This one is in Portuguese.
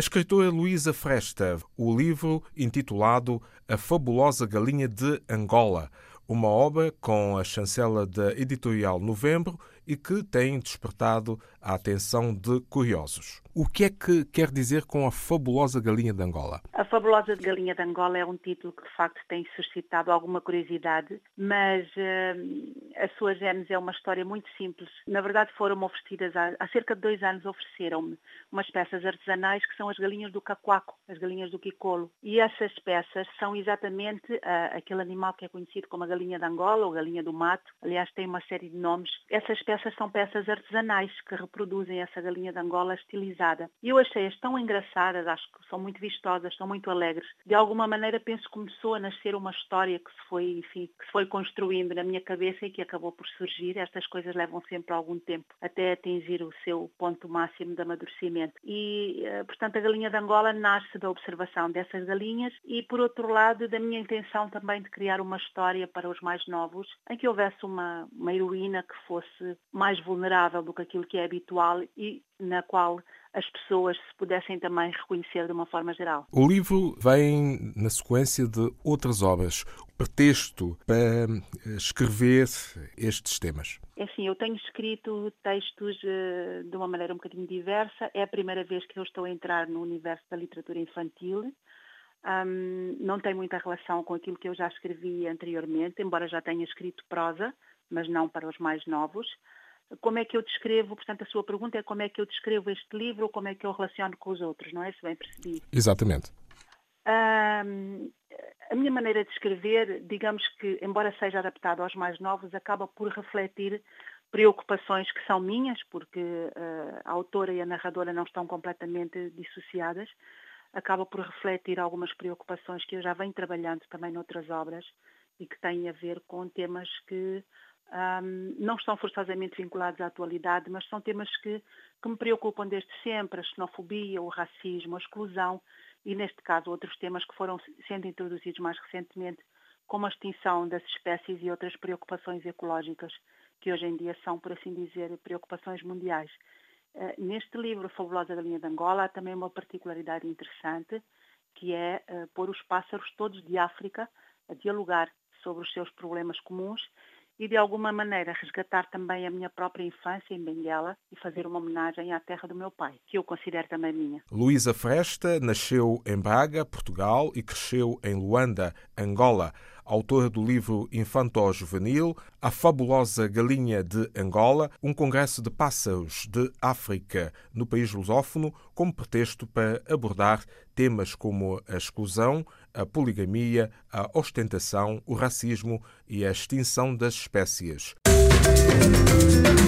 escritora Luísa Fresta, o livro intitulado A Fabulosa Galinha de Angola, uma obra com a chancela da editorial Novembro e que tem despertado a atenção de curiosos. O que é que quer dizer com a fabulosa galinha de Angola? A fabulosa galinha de Angola é um título que de facto tem suscitado alguma curiosidade, mas uh, a sua gênese é uma história muito simples. Na verdade foram oferecidas há, há cerca de dois anos ofereceram-me umas peças artesanais que são as galinhas do cacuaco, as galinhas do quicolo. E essas peças são exatamente uh, aquele animal que é conhecido como a galinha de Angola ou galinha do mato. Aliás, tem uma série de nomes. Essas peças são peças artesanais que reproduzem essa galinha de Angola estilizada. E eu achei-as tão engraçadas, acho que são muito vistosas, são muito alegres. De alguma maneira penso que começou a nascer uma história que se foi, enfim, que se foi construindo na minha cabeça e que acabou por surgir. Estas coisas levam sempre algum tempo até atingir o seu ponto máximo de amadurecimento. E, eh, portanto, a galinha de Angola nasce da observação dessas galinhas e, por outro lado, da minha intenção também de criar uma história para os mais novos, em que houvesse uma, uma heroína que fosse mais vulnerável do que aquilo que é habitual e na qual as pessoas se pudessem também reconhecer de uma forma geral. O livro vem na sequência de outras obras. Pretexto para escrever estes temas? É assim, eu tenho escrito textos uh, de uma maneira um bocadinho diversa. É a primeira vez que eu estou a entrar no universo da literatura infantil. Um, não tem muita relação com aquilo que eu já escrevi anteriormente, embora já tenha escrito prosa, mas não para os mais novos como é que eu descrevo, portanto a sua pergunta é como é que eu descrevo este livro ou como é que eu relaciono com os outros, não é? Se bem percebi. Exatamente. Um, a minha maneira de escrever, digamos que, embora seja adaptado aos mais novos, acaba por refletir preocupações que são minhas, porque uh, a autora e a narradora não estão completamente dissociadas, acaba por refletir algumas preocupações que eu já venho trabalhando também noutras obras e que têm a ver com temas que um, não estão forçosamente vinculados à atualidade, mas são temas que, que me preocupam desde sempre, a xenofobia, o racismo, a exclusão e, neste caso, outros temas que foram sendo introduzidos mais recentemente, como a extinção das espécies e outras preocupações ecológicas, que hoje em dia são, por assim dizer, preocupações mundiais. Uh, neste livro, Fabulosa Galinha de Angola, há também uma particularidade interessante, que é uh, pôr os pássaros todos de África a dialogar sobre os seus problemas comuns e de alguma maneira resgatar também a minha própria infância em Benguela e fazer uma homenagem à terra do meu pai, que eu considero também minha. Luísa Fresta nasceu em Braga, Portugal e cresceu em Luanda, Angola autora do livro Infanto-Juvenil, A Fabulosa Galinha de Angola, um congresso de pássaros de África no país lusófono, como pretexto para abordar temas como a exclusão, a poligamia, a ostentação, o racismo e a extinção das espécies. Música